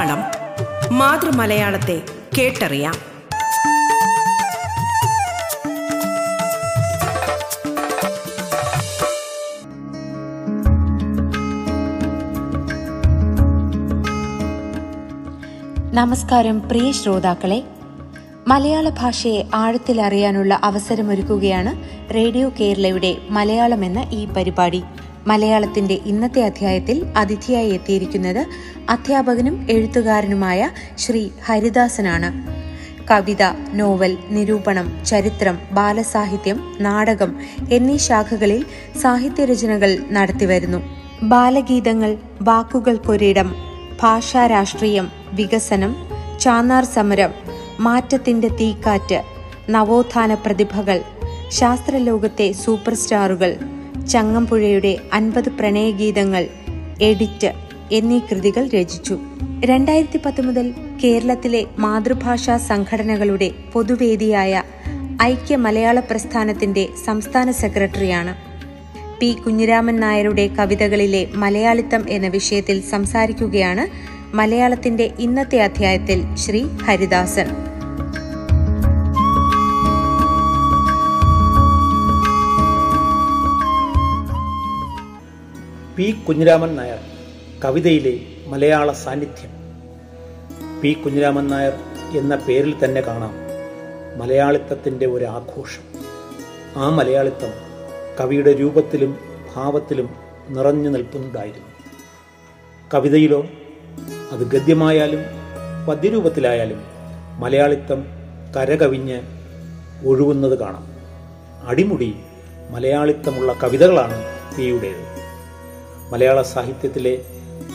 മലയാളം മാതൃമലയാളത്തെ കേട്ടറിയാം. നമസ്കാരം പ്രിയ ശ്രോതാക്കളെ. മലയാള ഭാഷയെ ആഴത്തിൽ അറിയാനുള്ള അവസരമൊരുക്കുകയാണ് റേഡിയോ കേരളയുടെ മലയാളം എന്ന ഈ പരിപാടി. മലയാളത്തിന്റെ ഇന്നത്തെ അധ്യായത്തിൽ അതിഥിയായി എത്തിയിരിക്കുന്നത് അധ്യാപകനും എഴുത്തുകാരനുമായ ശ്രീ ഹരിദാസനാണ്. കവിത നോവൽ നിരൂപണം ചരിത്രം ബാലസാഹിത്യം നാടകം എന്നീ ശാഖകളിൽ സാഹിത്യരചനകൾ നടത്തിവരുന്നു ബാലഗീതങ്ങൾ വാക്കുകൾക്കൊരിടം ഭാഷാരാഷ്ട്രീയം വികസനം ചാന്നാർ സമരം മാറ്റത്തിന്റെ തീക്കാറ്റ് നവോത്ഥാന പ്രതിഭകൾ ശാസ്ത്രലോകത്തെ സൂപ്പർ സ്റ്റാറുകൾ ചങ്ങമ്പുഴയുടെ അൻപത് പ്രണയഗീതങ്ങൾ എഡിറ്റ് എന്നീ കൃതികൾ രചിച്ചു. രണ്ടായിരത്തി പത്ത് മുതൽ കേരളത്തിലെ മാതൃഭാഷാ സംഘടനകളുടെ പൊതുവേദിയായ ഐക്യ മലയാള പ്രസ്ഥാനത്തിന്റെ സംസ്ഥാന സെക്രട്ടറിയാണ്. പി കുഞ്ഞിരാമൻ നായരുടെ കവിതകളിലെ മലയാളിത്തം എന്ന വിഷയത്തിൽ സംസാരിക്കുകയാണ് മലയാളത്തിന്റെ ഇന്നത്തെ അധ്യായത്തിൽ ശ്രീ ഹരിദാസൻ. പി കുഞ്ഞിരാമൻ നായർ കവിതയിലെ മലയാള സാന്നിധ്യം. പി കുഞ്ഞിരാമൻ നായർ എന്ന പേരിൽ തന്നെ കാണാം മലയാളിത്തത്തിന്റെ ഒരു ആഘോഷം. ആ മലയാളിത്തം കവിയുടെ രൂപത്തിലും ഭാവത്തിലും നിറഞ്ഞു നിൽക്കുന്നതായിരുന്നു. കവിതയിലോ അത് ഗദ്യമായാലും പദ്യരൂപത്തിലായാലും മലയാളിത്തം കരകവിഞ്ഞ് ഒഴുകുന്നത് കാണാം. അടിമുടി മലയാളിത്തമുള്ള കവിതകളാണ് പിയുടേത്. മലയാള സാഹിത്യത്തിലെ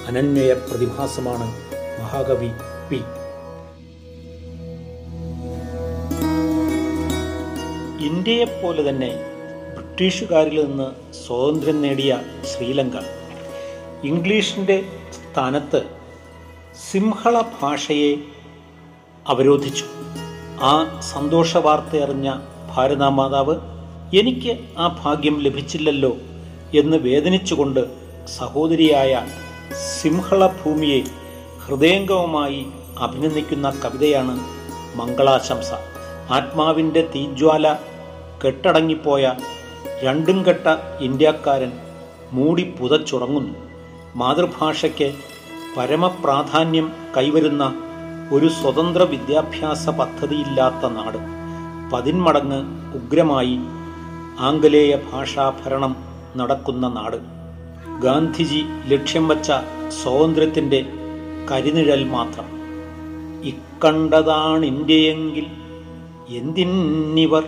അനന്വയ പ്രതിഭാസമാണ് മഹാകവി പി. ഇന്ത്യയെപ്പോലെ തന്നെ ബ്രിട്ടീഷുകാരിൽ നിന്ന് സ്വാതന്ത്ര്യം നേടിയ ശ്രീലങ്ക ഇംഗ്ലീഷിന്റെ സ്ഥാനത്ത് സിംഹള ഭാഷയെ അവരോധിച്ചു. ആ സന്തോഷ വാർത്ത അറിഞ്ഞ ഭാരതാമാതാവ് എനിക്ക് ആ ഭാഗ്യം ലഭിച്ചില്ലല്ലോ എന്ന് വേദനിച്ചുകൊണ്ട് സഹോദരിയായ സിംഹള ഭൂമിയെ ഹൃദയംഗവുമായി അഭിനന്ദിക്കുന്ന കവിതയാണ് മംഗളാശംസ. ആത്മാവിന്റെ തീജ്വാല കെട്ടടങ്ങിപ്പോയ രണ്ടും കെട്ട ഇന്ത്യക്കാരൻ മൂടി പുതച്ചുറങ്ങുന്നു മാതൃഭാഷയ്ക്ക് പരമപ്രാധാന്യം കൈവരുന്ന ഒരു സ്വതന്ത്ര വിദ്യാഭ്യാസ പദ്ധതിയില്ലാത്ത നാട്. പതിന്മടങ്ങ് ഉഗ്രമായി ആംഗലേയ ഭാഷാഭരണം നടക്കുന്ന നാട്. ഗാന്ധിജി ലക്ഷ്യം വച്ച സ്വാതന്ത്ര്യത്തിന്റെ കരിനിഴൽ മാത്രം. ഇക്കണ്ടതാണ് ഇന്ത്യയെങ്കിൽ എന്തിന്നിവർ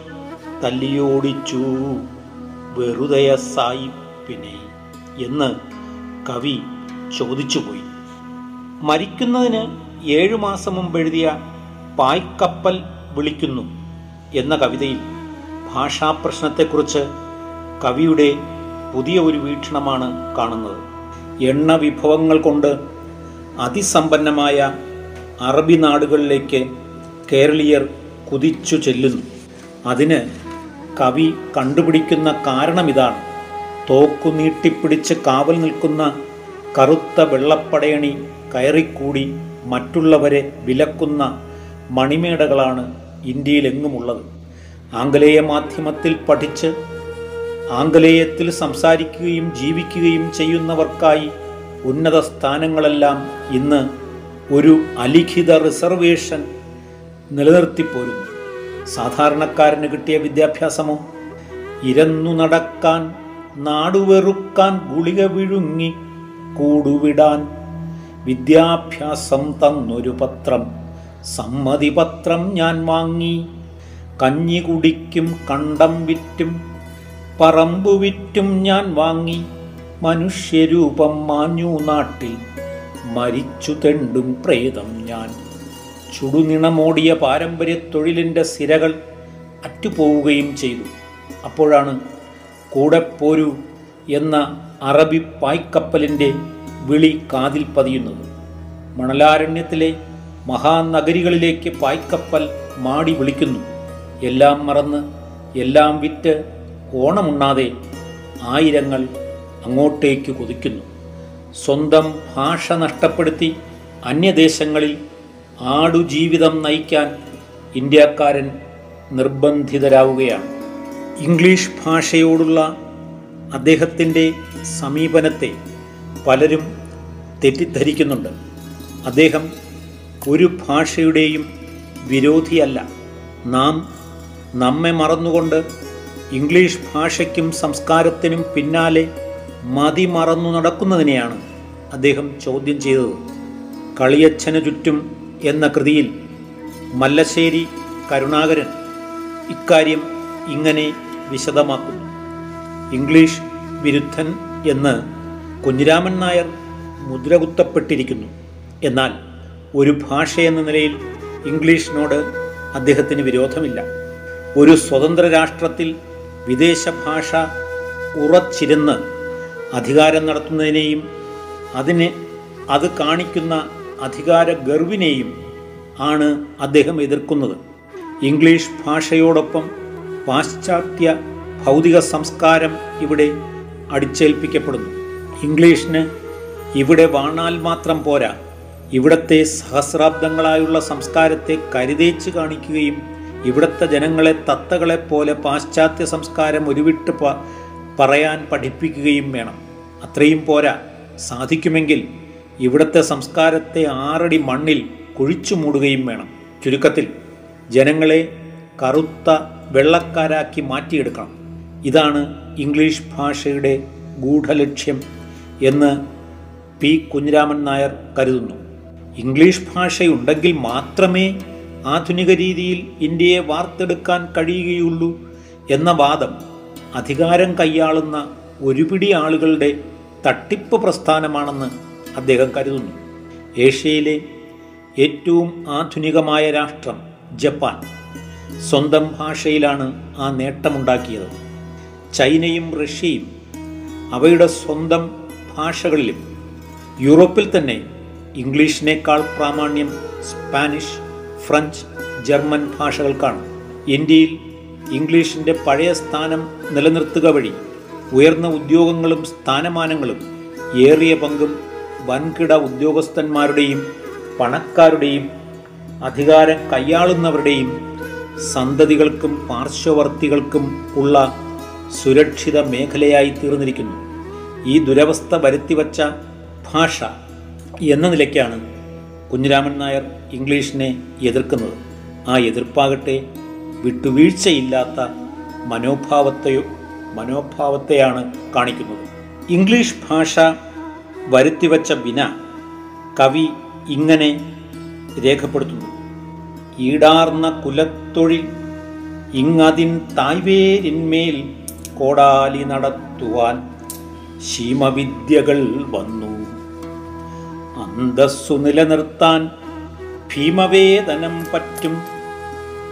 തല്ലിയോടിച്ചു വെറുതയ സായിപ്പിനെ എന്ന് കവി ചോദിച്ചുപോയി. മരിക്കുന്നതിന് ഏഴു മാസം മുമ്പ് എഴുതിയ പായ്ക്കപ്പൽ വിളിക്കുന്നു എന്ന കവിതയിൽ ഭാഷാപ്രശ്നത്തെക്കുറിച്ച് കവിയുടെ പുതിയ ഒരു വീക്ഷണമാണ് കാണുന്നത്. എണ്ണ വിഭവങ്ങൾ കൊണ്ട് അതിസമ്പന്നമായ അറബി നാടുകളിലേക്ക് കേരളീയർ കുതിച്ചു ചെല്ലുന്നു. അതിന് കവി കണ്ടുപിടിക്കുന്ന കാരണം ഇതാണ്. തോക്കു നീട്ടിപ്പിടിച്ച് കാവൽ നിൽക്കുന്ന കറുത്ത വെള്ളപ്പടയണി കയറിക്കൂടി മറ്റുള്ളവരെ വിലക്കുന്ന മണിമേടകളാണ് ഇന്ത്യയിലെങ്ങുമുള്ളത്. ആംഗലേയ മാധ്യമത്തിൽ പഠിച്ച് ആംഗലേയത്തിൽ സംസാരിക്കുകയും ജീവിക്കുകയും ചെയ്യുന്നവർക്കായി ഉന്നത സ്ഥാനങ്ങളെല്ലാം ഇന്ന് ഒരു അലിഖിത റിസർവേഷൻ നിലനിർത്തിപ്പോരുന്നു. സാധാരണക്കാരന് കിട്ടിയ വിദ്യാഭ്യാസമോ? ഇരന്നു നടക്കാൻ നാടുവെറുക്കാൻ ഗുളിക വിഴുങ്ങി കൂടുവിടാൻ വിദ്യാഭ്യാസം തന്നൊരു പത്രം സമ്മതിപത്രം ഞാൻ വാങ്ങി. കഞ്ഞി കുടിക്കും കണ്ടം വിറ്റും പറമ്പു വിറ്റും ഞാൻ വാങ്ങി മനുഷ്യരൂപം മാഞ്ഞു നാട്ടിൽ. മരിച്ചു തെണ്ടും പ്രേതം ഞാൻ. ചുടുനിണമോടിയ പാരമ്പര്യ തൊഴിലിന്റെ സിരകൾ അറ്റുപോവുകയും ചെയ്തു. അപ്പോഴാണ് കൂടെ പോരൂ എന്ന അറബി പായ്ക്കപ്പലിന്റെ വിളി കാതിൽ പതിയുന്നത്. മണലാരണ്യത്തിലെ മഹാനഗരികളിലേക്ക് പായ്ക്കപ്പൽ മാടി വിളിക്കുന്നു. എല്ലാം മറന്ന് എല്ലാം വിറ്റ് ഓണമുണ്ണാതെ ആയിരങ്ങൾ അങ്ങോട്ടേക്ക് കൊതിക്കുന്നു. സ്വന്തം ഭാഷ നഷ്ടപ്പെടുത്തി അന്യദേശങ്ങളിൽ ആടുജീവിതം നയിക്കാൻ ഇന്ത്യക്കാരൻ നിർബന്ധിതരാവുകയാണ്. ഇംഗ്ലീഷ് ഭാഷയോടുള്ള അദ്ദേഹത്തിന്റെ സമീപനത്തെ പലരും തെറ്റിദ്ധരിക്കുന്നുണ്ട്. അദ്ദേഹം ഒരു ഭാഷയുടെയും വിരോധിയല്ല. നാം നമ്മെ മറന്നുകൊണ്ട് ഇംഗ്ലീഷ് ഭാഷയ്ക്കും സംസ്കാരത്തിനും പിന്നാലെ മതി മറന്നു നടക്കുന്നതിനെയാണ് അദ്ദേഹം ചോദ്യം ചെയ്തത്. കളിയച്ഛന് ചുറ്റും എന്ന കൃതിയിൽ മല്ലശ്ശേരി കരുണാകരൻ ഇക്കാര്യം ഇങ്ങനെ വിശദമാക്കുന്നു. ഇംഗ്ലീഷ് വിരുദ്ധൻ എന്ന് കുഞ്ഞിരാമൻ നായർ മുദ്രകുത്തപ്പെട്ടിരിക്കുന്നു. എന്നാൽ ഒരു ഭാഷയെന്ന നിലയിൽ ഇംഗ്ലീഷിനോട് അദ്ദേഹത്തിന് വിരോധമില്ല. ഒരു സ്വതന്ത്ര രാഷ്ട്രത്തിൽ വിദേശ ഭാഷ ഉറച്ചിരുന്ന് അധികാരം നടത്തുന്നതിനെയും അതിന് അത് കാണിക്കുന്ന അധികാര ഗർവിനെയും ആണ് അദ്ദേഹം എതിർക്കുന്നത്. ഇംഗ്ലീഷ് ഭാഷയോടൊപ്പം പാശ്ചാത്യ ഭൗതിക സംസ്കാരം ഇവിടെ അടിച്ചേൽപ്പിക്കപ്പെടുന്നു. ഇംഗ്ലീഷിന് ഇവിടെ വാണാൽ മാത്രം പോരാ. ഇവിടത്തെ സഹസ്രാബ്ദങ്ങളായുള്ള സംസ്കാരത്തെ കരുതേച്ച് കാണിക്കുകയും ഇവിടുത്തെ ജനങ്ങളെ തത്തകളെപ്പോലെ പാശ്ചാത്യ സംസ്കാരം ഉരുവിട്ട് പറയാൻ പഠിപ്പിക്കുകയും വേണം. അത്രയും പോരാ. സാധിക്കുമെങ്കിൽ ഇവിടുത്തെ സംസ്കാരത്തെ ആറടി മണ്ണിൽ കുഴിച്ചു മൂടുകയും വേണം. ചുരുക്കത്തിൽ ജനങ്ങളെ കറുത്ത വെള്ളക്കാരാക്കി മാറ്റിയെടുക്കണം. ഇതാണ് ഇംഗ്ലീഷ് ഭാഷയുടെ ഗൂഢലക്ഷ്യം എന്ന് പി. കുഞ്ഞിരാമൻ നായർ കരുതുന്നു. ഇംഗ്ലീഷ് ഭാഷയുണ്ടെങ്കിൽ മാത്രമേ ആധുനിക രീതിയിൽ ഇന്ത്യയെ വാർത്തെടുക്കാൻ കഴിയുകയുള്ളൂ എന്ന വാദം അധികാരം കൈയാളുന്ന ഒരുപിടി ആളുകളുടെ തട്ടിപ്പ് പ്രസ്ഥാനമാണെന്ന് അദ്ദേഹം കരുതുന്നു. ഏഷ്യയിലെ ഏറ്റവും ആധുനികമായ രാഷ്ട്രം ജപ്പാൻ. സ്വന്തം ഭാഷയിലാണ് ആ നേട്ടമുണ്ടാക്കിയത്. ചൈനയും റഷ്യയും അവയുടെ സ്വന്തം ഭാഷകളിലും യൂറോപ്പിൽ തന്നെ ഇംഗ്ലീഷിനേക്കാൾ പ്രാമാണ്യം സ്പാനിഷ് ഫ്രഞ്ച് ജർമ്മൻ ഭാഷകൾക്കാണ് ഇന്ത്യയിൽ ഇംഗ്ലീഷിന്റെ പഴയ സ്ഥാനം നിലനിർത്തുക വഴി ഉയർന്ന ഉദ്യോഗങ്ങളും സ്ഥാനമാനങ്ങളും ഏറിയ പങ്കും വൻകിട ഉദ്യോഗസ്ഥന്മാരുടെയും പണക്കാരുടെയും അധികാരം കൈയാളുന്നവരുടെയും സന്തതികൾക്കും പാർശ്വവർത്തികൾക്കും ഉള്ള സുരക്ഷിത മേഖലയായി തീർന്നിരിക്കുന്നു. ഈ ദുരവസ്ഥ വരുത്തിവച്ച ഭാഷ എന്ന നിലയ്ക്കാണ് കുഞ്ഞിരാമൻ നായർ ഇംഗ്ലീഷിനെ എതിർക്കുന്നത്. ആ എതിർപ്പാകട്ടെ വിട്ടുവീഴ്ചയില്ലാത്ത മനോഭാവത്തെയോ മനോഭാവത്തെയാണ് കാണിക്കുന്നത്. ഇംഗ്ലീഷ് ഭാഷ വരുത്തിവച്ച വിന കവി ഇങ്ങനെ രേഖപ്പെടുത്തുന്നു. ഈടാർന്ന കുലത്തൊഴിൽ ഇങ്ങതിൻ തായ്വേരിന്മേൽ കോടാലി നടത്തുവാൻ ശീമവിദ്യകൾ വന്നു. അന്തസ്സു നിലനിർത്താൻ ഭീമവേദനം പറ്റും.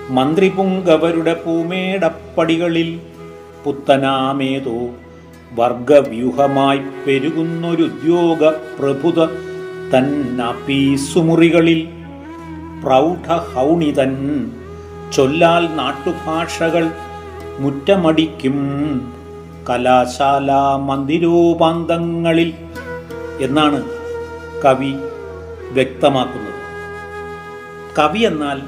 മന്ത്രിപുങ്കവരുടെ പൂമേടപ്പടികളിൽ പുത്തനാമേതോ വർഗവ്യൂഹമായി പെരുകുന്നൊരുദ്യോഗ പ്രഭുത തന്നപീസുമുറികളിൽ പ്രൗഢഹൗണിതൻ ചൊല്ലാൽ നാട്ടുഭാഷകൾ മുറ്റമടിക്കും. കലാശാല മന്ദിരോപാന്തങ്ങളിൽ എന്നാണ് കവി വ്യക്തമാക്കുന്നത്. കവി എന്നാൽ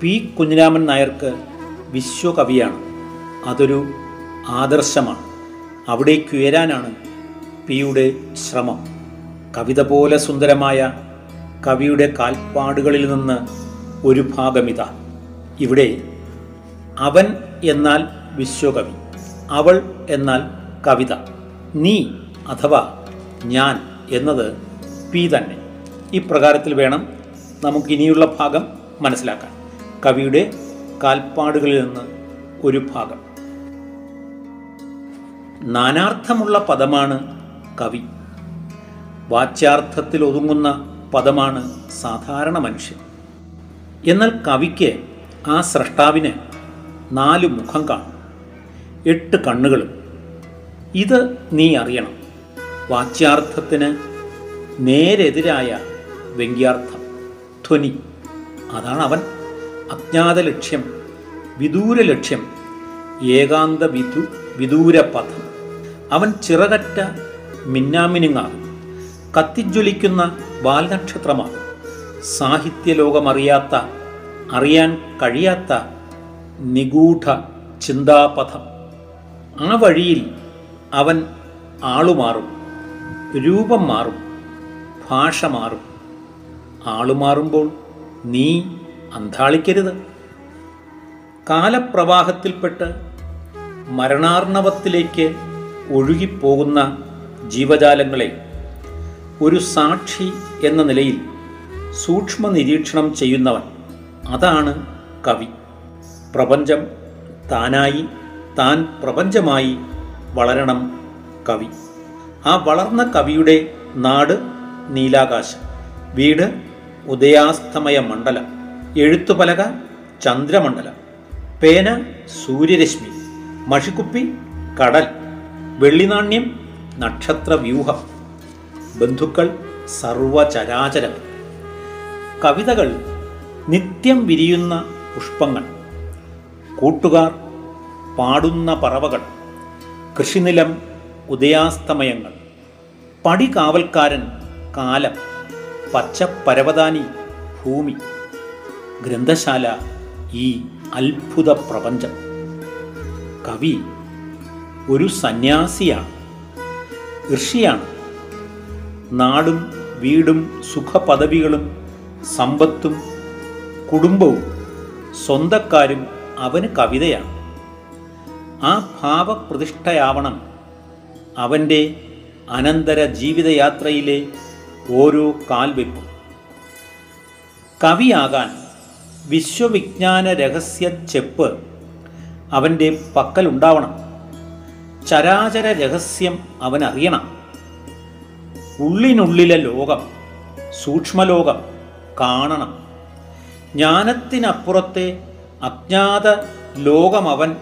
പി കുഞ്ഞിരാമൻ നായർക്ക് വിശ്വകവിയാണ്. അതൊരു ആദർശമാണ്. അവിടേക്ക് ഉയരാനാണ് പിയുടെ ശ്രമം. കവിത പോലെ സുന്ദരമായ കവിയുടെ കാൽപ്പാടുകളിൽ നിന്ന് ഒരു ഭാഗമിത. ഇവിടെ അവൻ എന്നാൽ വിശ്വകവി അവൾ എന്നാൽ കവിത നീ അഥവാ ഞാൻ എന്നത് പി തന്നെ. ഇപ്രകാരത്തിൽ വേണം നമുക്ക് ഇനിയുള്ള ഭാഗം മനസ്സിലാക്കാം. കവിയുടെ കാൽപ്പാടുകളിൽ നിന്ന് ഒരു ഭാഗം. നാനാർത്ഥമുള്ള പദമാണ് കവി. വാച്യാർത്ഥത്തിൽ ഒതുങ്ങുന്ന പദമാണ് സാധാരണ മനുഷ്യൻ. എന്നാൽ കവിക്ക് ആ സ്രഷ്ടാവിന് നാല് മുഖം കാണും എട്ട് കണ്ണുകളും. ഇത് നീ അറിയണം. വാച്യാർത്ഥത്തിന് നേരെതിരായ വ്യംഗ്യാർത്ഥം. ധ്വനി. അതാണ് അവൻ. അജ്ഞാത ലക്ഷ്യം. വിദൂര ലക്ഷ്യം. ഏകാന്ത വിദു വിദൂര പഥം. അവൻ ചിറകറ്റ മിന്നാമിനുങ്ങാകും. കത്തിജ്വലിക്കുന്ന വാൽനക്ഷത്രമാകും. സാഹിത്യലോകമറിയാത്ത അറിയാൻ കഴിയാത്ത നിഗൂഢ ചിന്താപഥം. ആ വഴിയിൽ അവൻ ആളുമാറും രൂപം മാറും ഭാഷ മാറും. ആളുമാറുമ്പോൾ നീ അന്താളിക്കരുത് കാലപ്രവാഹത്തിൽപ്പെട്ട് മരണാർണവത്തിലേക്ക് ഒഴുകിപ്പോകുന്ന ജീവജാലങ്ങളെ ഒരു സാക്ഷി എന്ന നിലയിൽ സൂക്ഷ്മ നിരീക്ഷണം ചെയ്യുന്നവൻ അതാണ് കവി. പ്രപഞ്ചം താനായി താൻ പ്രപഞ്ചമായി വളരണം കവി. ആ വളർന്ന കവിയുടെ നാട് നീലാകാശം. വീട് ഉദയാസ്തമയ മണ്ഡലം എഴുത്തുപലക ചന്ദ്രമണ്ഡലം പേന സൂര്യരശ്മി മഷിക്കുപ്പി കടൽ വെള്ളിനാണ്യം നക്ഷത്രവ്യൂഹം ബന്ധുക്കൾ സർവചരാചരം കവിതകൾ നിത്യം വിരിയുന്ന പുഷ്പങ്ങൾ കൂട്ടുകാർ പാടുന്ന പറവകൾ കൃഷിനിലം ഉദയാസ്തമയങ്ങൾ പടികാവൽക്കാരൻ കാലം പച്ചപ്പരവതാനി ഭൂമി. ഗ്രന്ഥശാല ഈ അത്ഭുത പ്രപഞ്ചം. കവി ഒരു സന്യാസിയാണ് ഋഷിയാണ്. നാടും വീടും സുഖപദവികളും സമ്പത്തും കുടുംബവും സ്വന്തക്കാരും അവന് കവിതയാണ്. ആ ഭാവപ്രതിഷ്ഠയാവണം അവന്റെ അനന്തര ജീവിതയാത്രയിലെ ഓരോ കാൽവെപ്പും. കവിയാകാൻ വിശ്വവിജ്ഞാന രഹസ്യ ചെപ്പ് അവന്റെ പക്കലുണ്ടാവണം. ചരാചര രഹസ്യം അവനറിയണം. ഉള്ളിനുള്ളിലെ ലോകം സൂക്ഷ്മലോകം കാണണം. ജ്ഞാനത്തിനപ്പുറത്തെ അജ്ഞാത ലോകം അവൻ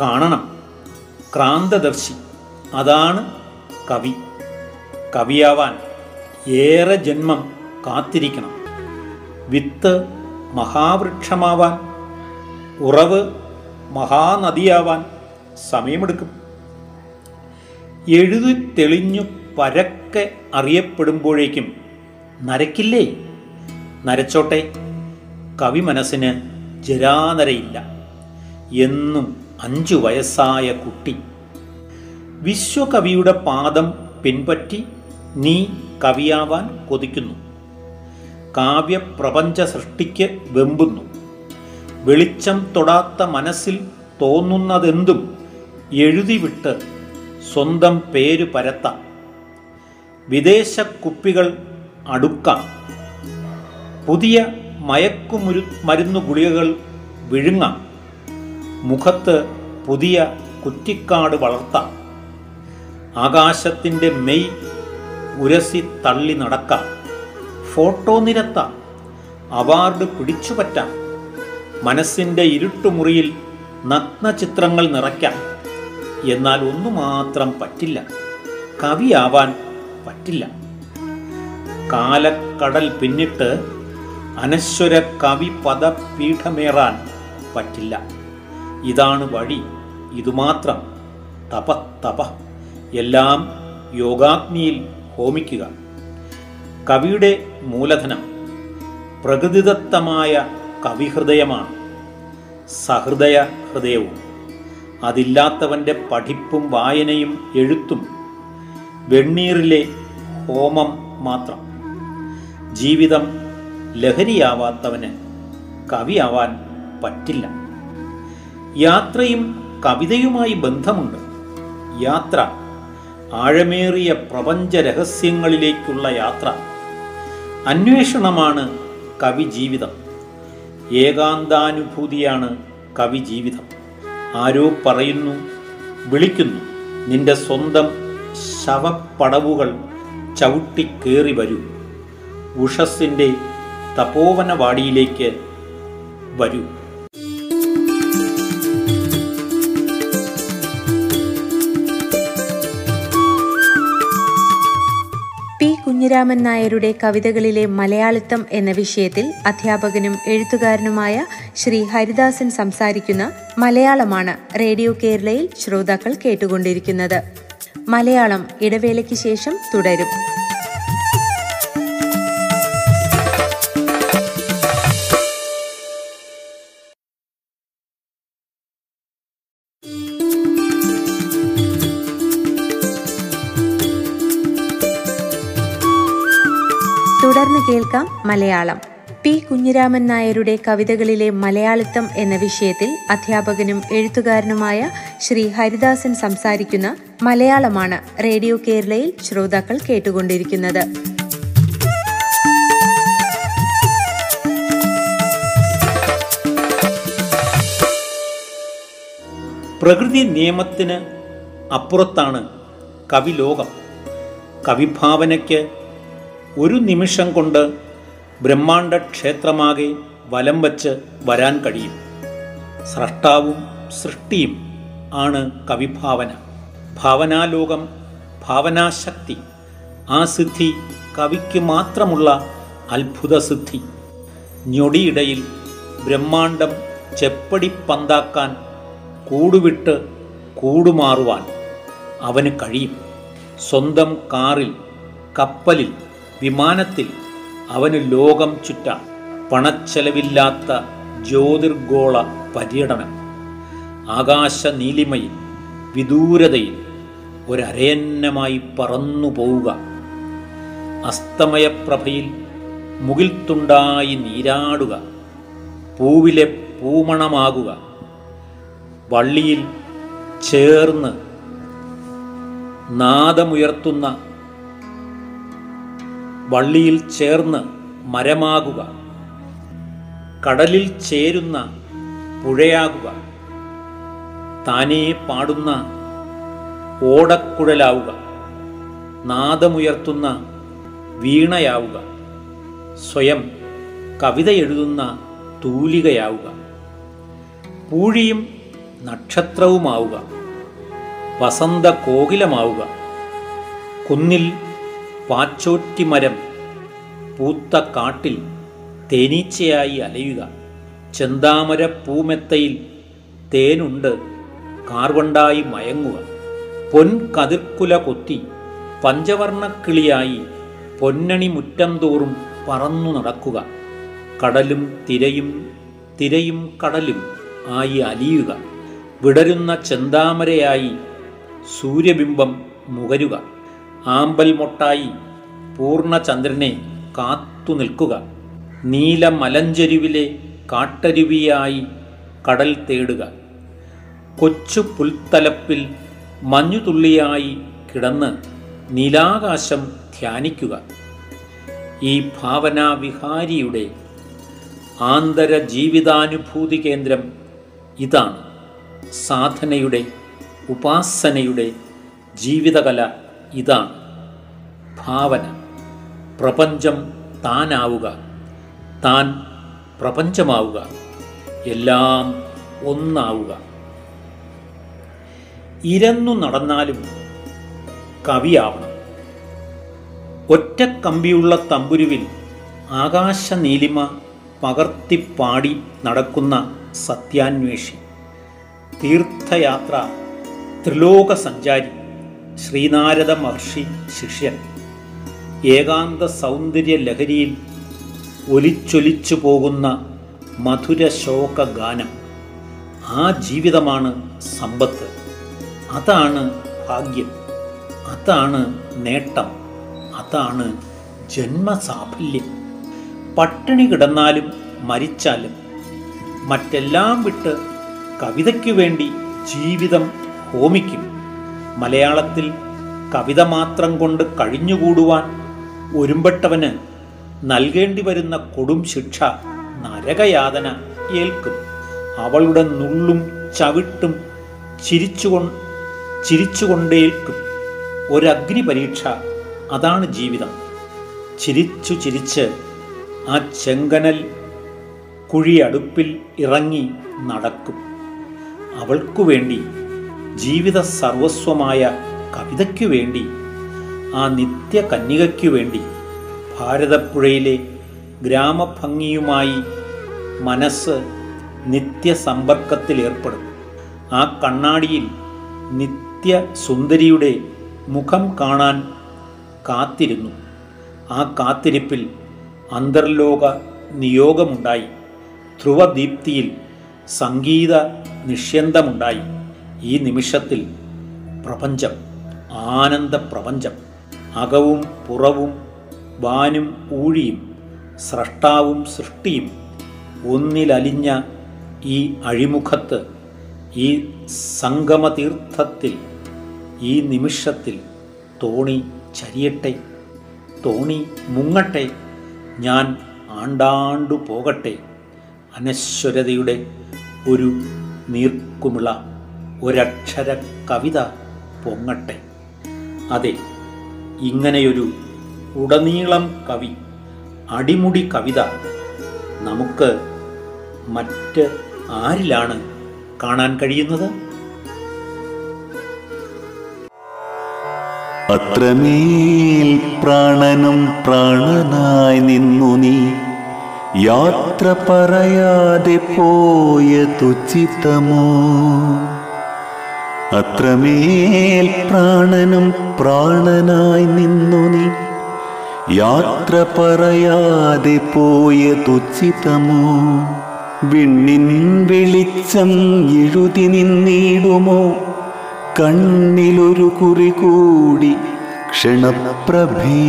കാണണം. ക്രാന്തദർശി അതാണ് കവി. കവിയാവാൻ ഏറെ ജന്മം കാത്തിരിക്കണം. വിത്ത് മഹാവൃക്ഷമാവാൻ ഉറവ് മഹാനദിയാവാൻ സമയമെടുക്കും. എഴുതി തെളിഞ്ഞു പരക്കെ അറിയപ്പെടുമ്പോഴേക്കും നരക്കില്ലേ? നരച്ചോട്ടെ കവി മനസ്സിന് ജരാനരയില്ല. എന്നും അഞ്ചു വയസ്സായ കുട്ടി. വിശ്വകവിയുടെ പാദം പിൻപറ്റി നീ കവിയാവാൻ കൊതിക്കുന്നു. കാവ്യപ്രപഞ്ച സൃഷ്ടിക്ക് വെമ്പുന്നു. വെളിച്ചം തൊടാത്ത മനസ്സിൽ തോന്നുന്നതെന്തും എഴുതിവിട്ട് സ്വന്തം പേര് പരത്താം. വിദേശ കുപ്പികൾ അടുക്കാം. പുതിയ മയക്കുമുരു മരുന്നു ഗുളികകൾ വിഴുങ്ങാം. മുഖത്ത് പുതിയ കുറ്റിക്കാട് വളർത്താം. ആകാശത്തിന്റെ മെയ് ഉരസി തള്ളി നടക്കാം. ഫോട്ടോ നിരത്താം. അവാർഡ് പിടിച്ചുപറ്റാം. മനസ്സിന്റെ ഇരുട്ടുമുറിയിൽ നഗ്നചിത്രങ്ങൾ നിറയ്ക്കാം. എന്നാൽ ഒന്നു മാത്രം പറ്റില്ല. കവിയാവാൻ പറ്റില്ല. കാലക്കടൽ പിന്നിട്ട് അനശ്വര കവി പദപീഠമേറാൻ പറ്റില്ല. ഇതാണ് വഴി. ഇതുമാത്രം. തപ തപ. എല്ലാം യോഗാഗ്നിയിൽ ഹോമിക്കുക. കവിയുടെ മൂലധനം പ്രകൃതിദത്തമായ കവിഹൃദയമാണ്. സഹൃദയ ഹൃദയവും അതില്ലാത്തവന്റെ പഠിപ്പും വായനയും എഴുത്തും വെണ്ണീറിലെ ഹോമം മാത്രം. ജീവിതം ലഹരിയാവാത്തവന് കവിയാവാൻ പറ്റില്ല. യാത്രയും കവിതയുമായി ബന്ധമുണ്ട്. യാത്ര ആഴമേറിയ പ്രപഞ്ച രഹസ്യങ്ങളിലേക്കുള്ള യാത്ര. അന്വേഷണമാണ് കവി ജീവിതം. ഏകാന്താനുഭൂതിയാണ് കവി ജീവിതം. ആരോ പറയുന്നു വിളിക്കുന്നു നിന്റെ സ്വന്തം ശവപ്പടവുകൾ ചവിട്ടിക്കേറി വരൂ. ഉഷസ്സിന്റെ തപോവനവാടിയിലേക്ക് വരൂ. കുഞ്ഞിരാമൻ നായരുടെ കവിതകളിലെ മലയാളിത്തം എന്ന വിഷയത്തിൽ അധ്യാപകനും എഴുത്തുകാരനുമായ ശ്രീ ഹരിദാസൻ സംസാരിക്കുന്ന മലയാളമാണ് റേഡിയോ കേരളയിൽ ശ്രോതാക്കൾ കേട്ടുകൊണ്ടിരിക്കുന്നത്. മലയാളം ഇടവേളയ്ക്ക് ശേഷം തുടരും. കേൾക്കാം മലയാളം. പി. കുഞ്ഞിരാമൻ നായരുടെ കവിതകളിലെ മലയാളിത്തം എന്ന വിഷയത്തിൽ അധ്യാപകനും എഴുത്തുകാരനുമായ ശ്രീ ഹരിദാസൻ സംസാരിക്കുന്ന മലയാളമാണ് റേഡിയോ കേരളയിൽ ശ്രോതാക്കൾ കേട്ടുകൊണ്ടിരിക്കുന്നത്. പ്രകൃതി നിയമത്തിന് അപ്പുറത്താണ് കവിലോകം. കവിഭാവനയ്ക്ക് ഒരു നിമിഷം കൊണ്ട് ബ്രഹ്മാണ്ട ക്ഷേത്രമാകെ വലം വച്ച് വരാൻ കഴിയും. സ്രഷ്ടാവും സൃഷ്ടിയും ആണ് കവിഭാവന. ഭാവനാലോകം ഭാവനാശക്തി ആ സിദ്ധി കവിക്ക് മാത്രമുള്ള അത്ഭുത സിദ്ധി ഞൊടിയിടയിൽ ബ്രഹ്മാണ്ടം ചെപ്പടി പന്താക്കാൻ കൂടുവിട്ട് കൂടുമാറുവാൻ അവന് കഴിയും. സ്വന്തം കാറിൽ കപ്പലിൽ വിമാനത്തിൽ അവന് ലോകം ചുറ്റാം പണച്ചെലവില്ലാത്ത ജ്യോതിർഗോള പര്യടനം. ആകാശ നീലിമയിൽ വിദൂരതയിൽ ഒരരയന്നമായി പറന്നു പോവുക. അസ്തമയപ്രഭയിൽ മുകിൽത്തുണ്ടായി നീരാടുക. പൂവിലെ പൂമണമാകുക. വള്ളിയിൽ ചേർന്ന് നാദമുയർത്തുന്ന വള്ളിയിൽ ചേർന്ന് മരമാകുക. കടലിൽ ചേരുന്ന പുഴയാകുക. താനേ പാടുന്ന ഓടക്കുഴലാവുക. നാദമുയർത്തുന്ന വീണയാവുക. സ്വയം കവിത എഴുതുന്ന തൂലികയാവുക. പൂഴിയും നക്ഷത്രവുമാവുക. വസന്ത കോകിലമാവുക കുന്നിൽ പാച്ചോറ്റിമരം പൂത്ത കാട്ടിൽ തേനീച്ചയായി അലയുക. ചെന്താമര പൂമെത്തയിൽ തേനുണ്ട് കാർവണ്ടായി മയങ്ങുക. പൊൻ കതിർക്കുല കൊത്തി പഞ്ചവർണക്കിളിയായി പൊന്നണി മുറ്റം തോറും പറന്നു നടക്കുക. കടലും തിരയും തിരയും കടലും ആയി അലിയുക. വിടരുന്ന ചെന്താമരയായി സൂര്യബിംബം മുകരുക. ആമ്പൽ മൊട്ടായി പൂർണചന്ദ്രനെ കാത്തു നിൽക്കുക. നീല മലഞ്ചെരുവിലെ കാട്ടരുവിയായി കടൽ തേടുക. കൊച്ചു പുൽത്തലപ്പിൽ മഞ്ഞുതുള്ളിയായി കിടന്ന് നീലാകാശം ധ്യാനിക്കുക. ഈ ഭാവനാവിഹാരിയുടെ ആന്തര ജീവിതാനുഭൂതി കേന്ദ്രം ഇതാണ്. സാധനയുടെ ഉപാസനയുടെ ജീവിതകല ഇതാണ്. ഭാവന. പ്രപഞ്ചം താനാവുക. താൻ പ്രപഞ്ചമാവുക. എല്ലാം ഒന്നാവുക. ഇരന്നു നടന്നാലും കവിയാവണം. ഒറ്റ കമ്പിയുള്ള തമ്പുരുവിൽ ആകാശ നീലിമ പകർത്തിപ്പാടി നടക്കുന്ന സത്യാന്വേഷി. തീർത്ഥയാത്ര ത്രിലോക സഞ്ചാരി ശ്രീനാരദ മഹർഷി ശിഷ്യൻ. ഏകാന്ത സൗന്ദര്യ ലഹരിയിൽ ഒലിച്ചൊലിച്ചു പോകുന്ന മധുര ശോക ഗാനം ആ ജീവിതമാണ് സമ്പത്ത്. അതാണ് ഭാഗ്യം. അതാണ് നേട്ടം. അതാണ് ജന്മസാഫല്യം. പട്ടിണി കിടന്നാലും മരിച്ചാലും മറ്റെല്ലാം വിട്ട് കവിതയ്ക്കു വേണ്ടി ജീവിതം ഹോമിക്കും. മലയാളത്തിൽ കവിത മാത്രം കൊണ്ട് കഴിഞ്ഞുകൂടുവാൻ ഒരുമ്പെട്ടവന് നൽകേണ്ടി വരുന്ന കൊടും ശിക്ഷ നരകയാതന ഏൽക്കും. അവളുടെ നുള്ളും ചവിട്ടും ചിരിച്ചുകൊ ചിരിച്ചുകൊണ്ടേൽക്കും. ഒരഗ്നി പരീക്ഷ അതാണ് ജീവിതം. ചിരിച്ചു ചിരിച്ച് ആ ചെങ്കനൽ കുഴിയടുപ്പിൽ ഇറങ്ങി നടക്കും. അവൾക്കു വേണ്ടി ജീവിത സർവസ്വമായ കവിതയ്ക്കു വേണ്ടി ആ നിത്യ കന്യകയ്ക്കു വേണ്ടി ഭാരതപ്പുഴയിലെ ഗ്രാമഭംഗിയുമായി മനസ്സ് നിത്യസമ്പർക്കത്തിലേർപ്പെടും. ആ കണ്ണാടിയിൽ നിത്യ സുന്ദരിയുടെ മുഖം കാണാൻ കാത്തിരുന്നു. ആ കാത്തിരിപ്പിൽ അന്തർലോക നിയോഗമുണ്ടായി. ധ്രുവദീപ്തിയിൽ സംഗീത നിഷ്യന്തമുണ്ടായി ഈ നിമിഷത്തിൽ പ്രപഞ്ചം ആനന്ദ പ്രപഞ്ചം അകവും പുറവും വാനും ഊഴിയും സ്രഷ്ടാവും സൃഷ്ടിയും ഒന്നിലലിഞ്ഞ ഈ അഴിമുഖത്ത് ഈ സംഗമതീർത്ഥത്തിൽ ഈ നിമിഷത്തിൽ തോണി ചരിയട്ടെ തോണി മുങ്ങട്ടെ ഞാൻ ആണ്ടാണ്ടു പോകട്ടെ അനശ്വരതയുടെ ഒരു നീർക്കുമിള ഒരക്ഷര കവിത പൊങ്ങട്ടെ. അതെ ഇങ്ങനെയൊരു ഉടനീളം കവി അടിമുടി കവിത നമുക്ക് മറ്റ് ആരിലാണ് കാണാൻ കഴിയുന്നത്? അത്രമേൽ പ്രാണനും പ്രാണനായി നിന്നു നീ. യാത്ര പറയാതെ പോയ തുച്ചിതമോ അത്രമേൽ പ്രാണനും പ്രാണനായി നിന്നു നീ. യാത്ര പറയാതെ പോയ തുച്ചിതമോ വിണ്ണിൻ വെളിച്ചം എഴുതി നിന്നിടുമോ? കണ്ണിലൊരു കുറി കൂടി ക്ഷണപ്രഭേ.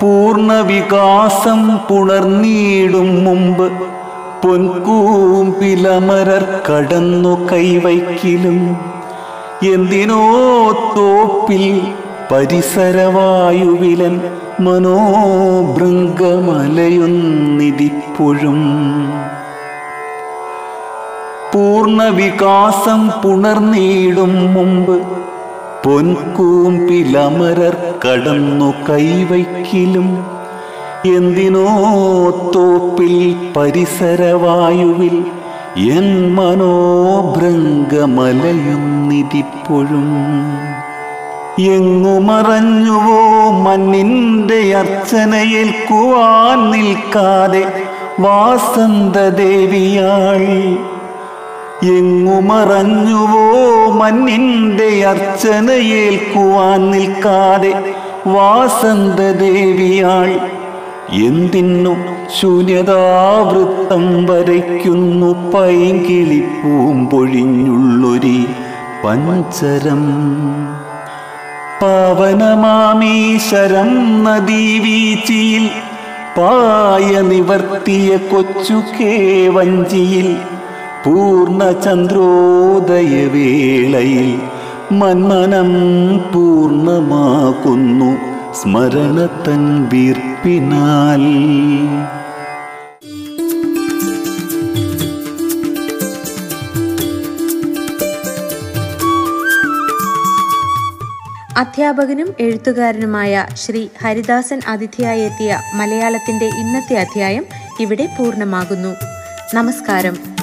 പൂർണവികാസം പുണർന്നീടും മുമ്പ് പൊൻകൂമ്പിലമരർ കടന്നു കൈവയ്ക്കിലും. എന്തിനോ തോപ്പിൽ പരിസരവായുവിലൻ മനോഭൃംഗമലയുന്നിതിപ്പോഴും പൂർണവികാസം പുണർനീടും മുമ്പ് പൊൻകൂമ്പിലമരർ കടന്നു കൈവയ്ക്കിലും. എന്തിനോ തോപ്പിൽ പരിസരവായുവിൽ എൻ മനോഭൃംഗമലയുന്നിതിപ്പോഴും എങ്ങു മറഞ്ഞുവോ മണ്ണിന്റെ അർച്ചനയേൽക്കുവാൻ നിൽക്കാതെ വാസന്തദേവിയാൾ. എങ്ങു മറഞ്ഞുവോ മണ്ണിന്റെ അർച്ചനയേൽക്കുവാൻ നിൽക്കാതെ വാസന്തദേവിയാൾ. എന്തിനു ശൂന്യതാവൃത്തം വരയ്ക്കുന്നു പൈങ്കിളിപ്പൂമ്പൊഴിഞ്ഞുള്ളൊരി പഞ്ചരം. പാവനമാമീശരം നദീവീച്ചിയിൽ പായ നിവർത്തിയ കൊച്ചു കേവഞ്ചിയിൽ പൂർണചന്ദ്രോദയവേളയിൽ മന്മനം പൂർണമാക്കുന്നു സ്മരണത്തൻ വീർപ്പിനാൽ. അധ്യാപകനും എഴുത്തുകാരനുമായ ശ്രീ ഹരിദാസൻ അതിഥിയായി എത്തിയ മലയാളത്തിന്റെ ഇന്നത്തെ അധ്യായം ഇവിടെ പൂർണമാകുന്നു. നമസ്കാരം.